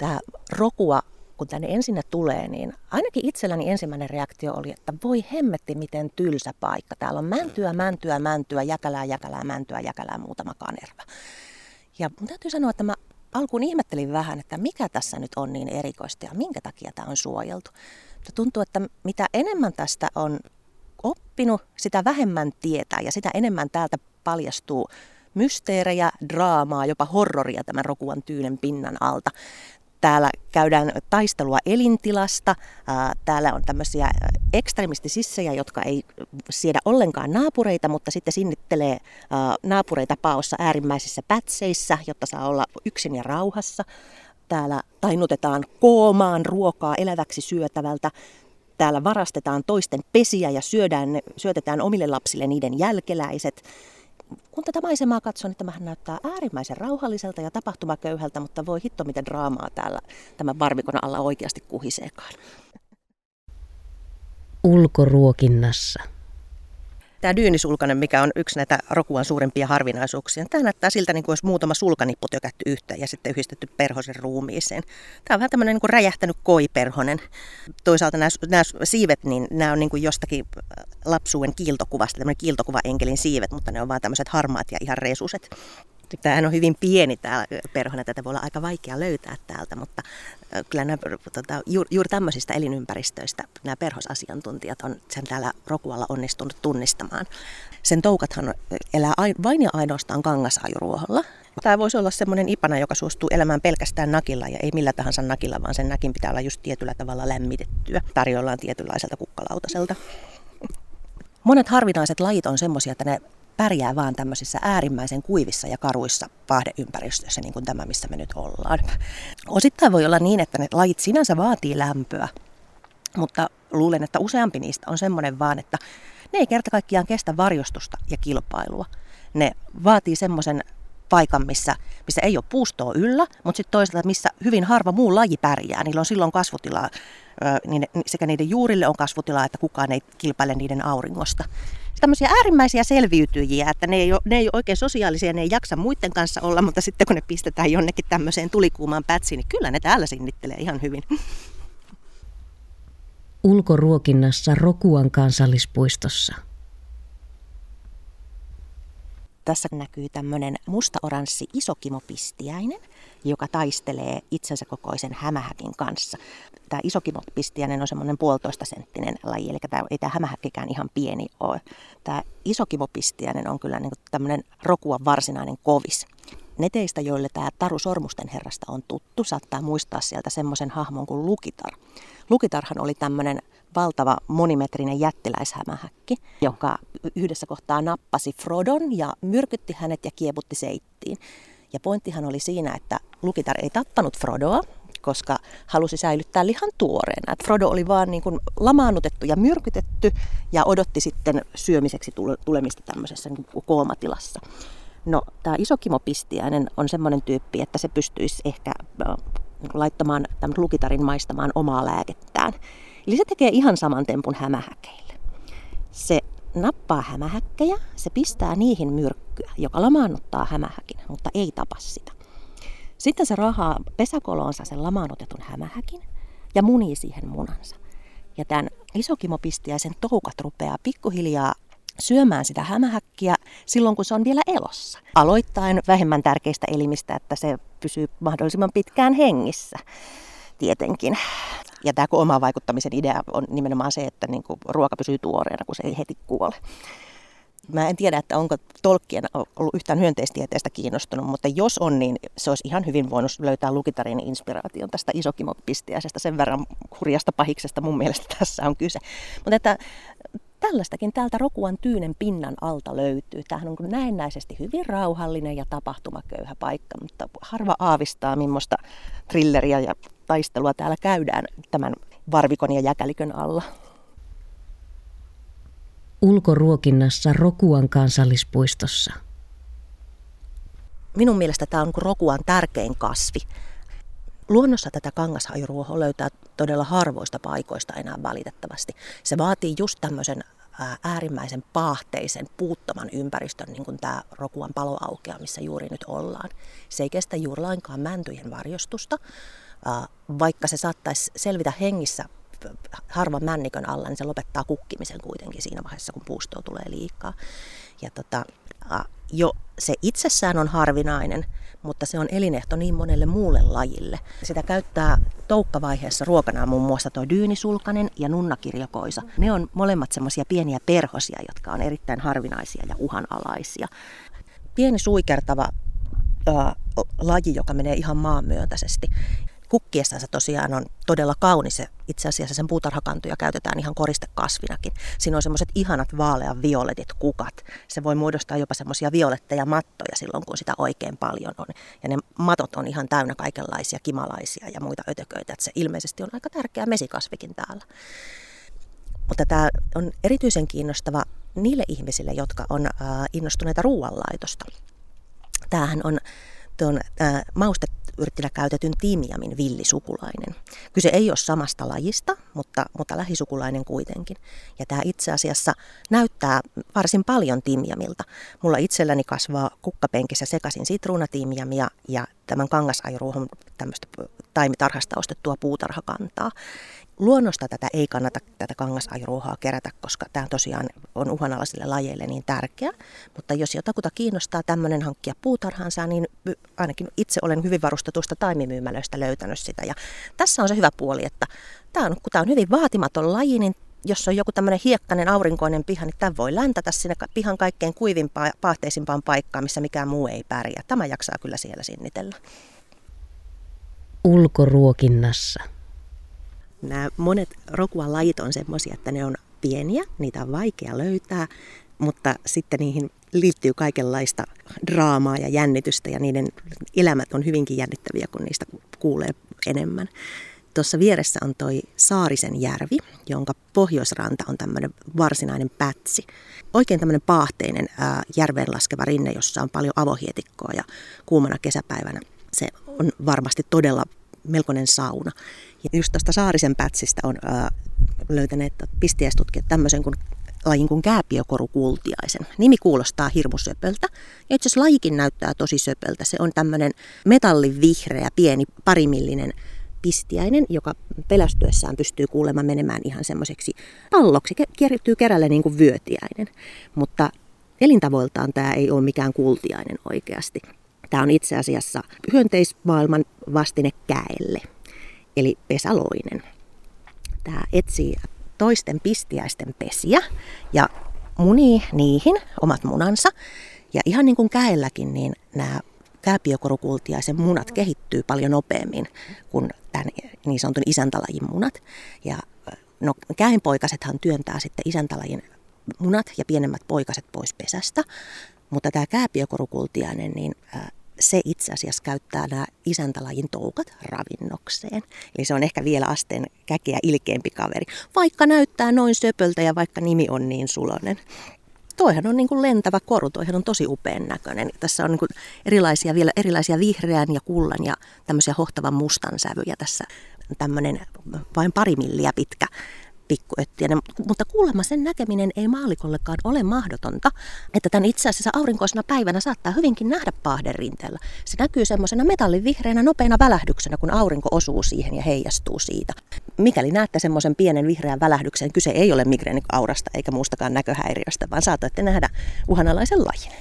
tämä rokua, kun tänne ensinnä tulee, niin ainakin itselläni ensimmäinen reaktio oli, että voi hemmetti miten tylsä paikka. Täällä on mäntyä, mäntyä, mäntyä, jäkälää, jäkälää, mäntyä, jäkälää, muutama kanerva. Ja mun täytyy sanoa, että mä alkuun ihmettelin vähän, että mikä tässä nyt on niin erikoista ja minkä takia tämä on suojeltu. Mutta tuntuu, että mitä enemmän tästä on oppinut, sitä vähemmän tietää ja sitä enemmän täältä paljastuu mysteerejä, draamaa, jopa horroria tämän rokuan tyynen pinnan alta. Täällä käydään taistelua elintilasta. Täällä on tämmöisiä ekstremistisissejä, jotka ei siedä ollenkaan naapureita, mutta sitten sinnittelee naapureita paossa äärimmäisissä pätseissä, jotta saa olla yksin ja rauhassa. Täällä tainutetaan koomaan ruokaa eläväksi syötävältä. Täällä varastetaan toisten pesiä ja syödään, syötetään omille lapsille niiden jälkeläiset kun tätä maisemaa katson, niin tämähän näyttää äärimmäisen rauhalliselta ja tapahtumaköyhältä, mutta voi hitto miten draamaa täällä tämän varvikon alla oikeasti kuhiseekaan. Ulkoruokinnassa. Tämä dyynisulkanen, mikä on yksi näitä rokuan suurimpia harvinaisuuksia, tämä näyttää siltä, niin kuin olisi muutama sulkanippu tökätty yhteen ja sitten yhdistetty perhosen ruumiiseen. Tämä on vähän tämmöinen niin kuin räjähtänyt koiperhonen. Toisaalta nämä, nämä siivet, niin nämä on niin kuin jostakin lapsuuden kiiltokuvasta, tämmöinen kiiltokuva enkelin siivet, mutta ne on vaan tämmöiset harmaat ja ihan resuset. Tämähän on hyvin pieni tämä perhonen, tätä voi olla aika vaikea löytää täältä, mutta kyllä nämä, tota, juuri, tämmöisistä elinympäristöistä nämä perhosasiantuntijat on sen täällä Rokualla onnistunut tunnistamaan. Sen toukathan elää vain ja ainoastaan kangasajuruoholla. Tämä voisi olla semmoinen ipana, joka suostuu elämään pelkästään nakilla ja ei millä tahansa nakilla, vaan sen nakin pitää olla just tietyllä tavalla lämmitettyä. Tarjollaan tietynlaiselta kukkalautaselta. Monet harvinaiset lajit on semmoisia, että ne pärjää vaan tämmöisissä äärimmäisen kuivissa ja karuissa vahdeympäristöissä, niin kuin tämä, missä me nyt ollaan. Osittain voi olla niin, että ne lajit sinänsä vaatii lämpöä, mutta luulen, että useampi niistä on semmoinen vaan, että ne ei kerta kaikkiaan kestä varjostusta ja kilpailua. Ne vaatii semmoisen paikan, missä, missä ei ole puustoa yllä, mutta sitten toisaalta, missä hyvin harva muu laji pärjää. Niillä on silloin kasvutilaa, sekä niiden juurille on kasvutilaa, että kukaan ei kilpaile niiden auringosta tämmöisiä äärimmäisiä selviytyjiä, että ne ei, ole, ne ei ole oikein sosiaalisia, ne ei jaksa muiden kanssa olla, mutta sitten kun ne pistetään jonnekin tämmöiseen tulikuumaan pätsiin, niin kyllä ne täällä sinnittelee ihan hyvin. Ulkoruokinnassa Rokuan kansallispuistossa. Tässä näkyy tämmöinen musta-oranssi isokimopistiäinen, joka taistelee itsensä kokoisen hämähäkin kanssa. Tämä isokimopistiäinen on semmoinen puolitoista senttinen laji, eli tämä, ei tämä hämähäkkikään ihan pieni ole. Tämä isokimopistiäinen on kyllä niin tämmöinen rokuan varsinainen kovis. Ne teistä, joille tämä Taru Sormusten herrasta on tuttu, saattaa muistaa sieltä semmoisen hahmon kuin Lukitar. Lukitarhan oli tämmöinen valtava monimetrinen jättiläishämähäkki, joka yhdessä kohtaa nappasi Frodon ja myrkytti hänet ja kieputti seittiin. Ja pointtihan oli siinä, että Lukitar ei tappanut Frodoa, koska halusi säilyttää lihan tuoreena. Että Frodo oli vaan niin kuin lamaannutettu ja myrkytetty ja odotti sitten syömiseksi tulemista tämmöisessä niin kuin koomatilassa. No, tämä isokimopistiäinen on semmoinen tyyppi, että se pystyisi ehkä laittamaan tämän lukitarin maistamaan omaa lääkettään. Eli se tekee ihan saman tempun hämähäkeille. Se nappaa hämähäkkejä, se pistää niihin myrkkyä, joka lamaannuttaa hämähäkin, mutta ei tapa sitä. Sitten se rahaa pesäkoloonsa sen lamaannutetun hämähäkin ja munii siihen munansa. Ja tämän isokimopistiäisen toukat rupeaa pikkuhiljaa syömään sitä hämähäkkiä silloin, kun se on vielä elossa. Aloittaen vähemmän tärkeistä elimistä, että se pysyy mahdollisimman pitkään hengissä tietenkin. Ja tämä oma vaikuttamisen idea on nimenomaan se, että niin kuin ruoka pysyy tuoreena, kun se ei heti kuole. Mä en tiedä, että onko Tolkien ollut yhtään hyönteistieteestä kiinnostunut, mutta jos on, niin se olisi ihan hyvin voinut löytää Lukitarin inspiraation tästä isokimopistiäisestä. Sen verran hurjasta pahiksesta mun mielestä tässä on kyse. Mutta että tällaistakin täältä Rokuan tyynen pinnan alta löytyy. Tämähän on näennäisesti hyvin rauhallinen ja tapahtumaköyhä paikka, mutta harva aavistaa, millaista thrilleria ja taistelua täällä käydään tämän varvikon ja jäkälikön alla. Ulkoruokinnassa Rokuan kansallispuistossa. Minun mielestä tämä on Rokuan tärkein kasvi. Luonnossa tätä kangashajuruohoa löytää todella harvoista paikoista enää valitettavasti. Se vaatii just tämmöisen äärimmäisen paahteisen, puuttoman ympäristön, niin kuin tämä Rokuan paloaukea, missä juuri nyt ollaan. Se ei kestä juuri lainkaan mäntyjen varjostusta, vaikka se saattaisi selvitä hengissä harvan männikön alla, niin se lopettaa kukkimisen kuitenkin siinä vaiheessa, kun puustoa tulee liikaa. Ja tota, jo se itsessään on harvinainen, mutta se on elinehto niin monelle muulle lajille. Sitä käyttää toukkavaiheessa ruokana muun muassa tuo dyynisulkanen ja nunnakirjokoisa. Ne on molemmat semmoisia pieniä perhosia, jotka on erittäin harvinaisia ja uhanalaisia. Pieni suikertava ää, laji, joka menee ihan maanmyöntäisesti kukkiessansa tosiaan on todella kaunis. Itse asiassa sen puutarhakantoja käytetään ihan koristekasvinakin. Siinä on semmoiset ihanat vaalean violetit kukat. Se voi muodostaa jopa semmoisia violetteja mattoja silloin, kun sitä oikein paljon on. Ja ne matot on ihan täynnä kaikenlaisia kimalaisia ja muita ötököitä. Että se ilmeisesti on aika tärkeä mesikasvikin täällä. Mutta tämä on erityisen kiinnostava niille ihmisille, jotka on innostuneita ruoanlaitosta. Tämähän on tuon äh, mausteyrtillä käytetyn tiimiamin villisukulainen. Kyse ei ole samasta lajista, mutta, mutta lähisukulainen kuitenkin. Ja tämä itse asiassa näyttää varsin paljon timjamilta. Mulla itselläni kasvaa kukkapenkissä sekaisin sitruunatiimiamia ja tämän kangasairuuhon tämmöistä taimitarhasta ostettua puutarhakantaa. Luonnosta tätä ei kannata tätä kangasairuuhaa kerätä, koska tämä tosiaan on uhanalaisille lajeille niin tärkeä. Mutta jos jotakuta kiinnostaa tämmöinen hankkia puutarhansa, niin ainakin itse olen hyvin varustetusta taimimyymälöistä löytänyt sitä. Ja tässä on se hyvä puoli, että tämä on, kun tämä on hyvin vaatimaton laji, niin jos on joku tämmöinen hiekkainen aurinkoinen piha, niin tämä voi läntätä sinne pihan kaikkein kuivimpaan, paahteisimpaan paikkaan, missä mikään muu ei pärjää. Tämä jaksaa kyllä siellä sinnitellä. Ulkoruokinnassa. Nämä monet rokuan lajit on semmoisia, että ne on pieniä, niitä on vaikea löytää, mutta sitten niihin liittyy kaikenlaista draamaa ja jännitystä ja niiden elämät on hyvinkin jännittäviä, kun niistä kuulee enemmän. Tuossa vieressä on toi Saarisen järvi, jonka pohjoisranta on tämmöinen varsinainen pätsi. Oikein tämmöinen paahteinen ää, järveen laskeva rinne, jossa on paljon avohietikkoa ja kuumana kesäpäivänä se on varmasti todella melkoinen sauna. Ja just tuosta Saarisen pätsistä on ää, löytäneet pistiäistutkijat tämmöisen kuin lajin kuin kääpiokorukultiaisen. Nimi kuulostaa hirmu söpöltä. Ja itse asiassa lajikin näyttää tosi söpöltä. Se on tämmöinen metallivihreä, pieni, parimillinen pistiäinen, joka pelästyessään pystyy kuulemma menemään ihan semmoiseksi palloksi, kiertyy kerälle niin kuin vyötiäinen. Mutta elintavoiltaan tämä ei ole mikään kultiainen oikeasti. Tämä on itse asiassa hyönteismaailman vastine käelle, eli pesäloinen. Tämä etsii toisten pistiäisten pesiä ja munii niihin omat munansa. Ja ihan niin kuin käelläkin, niin nämä kääpiokorukultiaisen munat kehittyy paljon nopeammin kuin tämän niin sanotun isäntälajin munat. Ja no, käenpoikasethan työntää sitten isäntälajin munat ja pienemmät poikaset pois pesästä. Mutta tämä kääpiokorukultiainen, niin se itse asiassa käyttää nämä isäntälajin toukat ravinnokseen. Eli se on ehkä vielä asteen käkeä ilkeämpi kaveri, vaikka näyttää noin söpöltä ja vaikka nimi on niin sulonen. Toihan on niin kuin lentävä koru, toihan on tosi upean näköinen. Tässä on niin kuin erilaisia, vielä erilaisia vihreän ja kullan ja tämmöisiä hohtavan mustan sävyjä tässä. Tämmöinen vain pari milliä pitkä pikkuöttiä. Mutta kuulemma sen näkeminen ei maalikollekaan ole mahdotonta, että tämän itse asiassa aurinkoisena päivänä saattaa hyvinkin nähdä pahden rinteellä. Se näkyy semmoisena metallivihreänä nopeana välähdyksenä, kun aurinko osuu siihen ja heijastuu siitä. Mikäli näette semmoisen pienen vihreän välähdyksen, kyse ei ole migreenikaurasta eikä muustakaan näköhäiriöstä, vaan saatatte nähdä uhanalaisen lajin.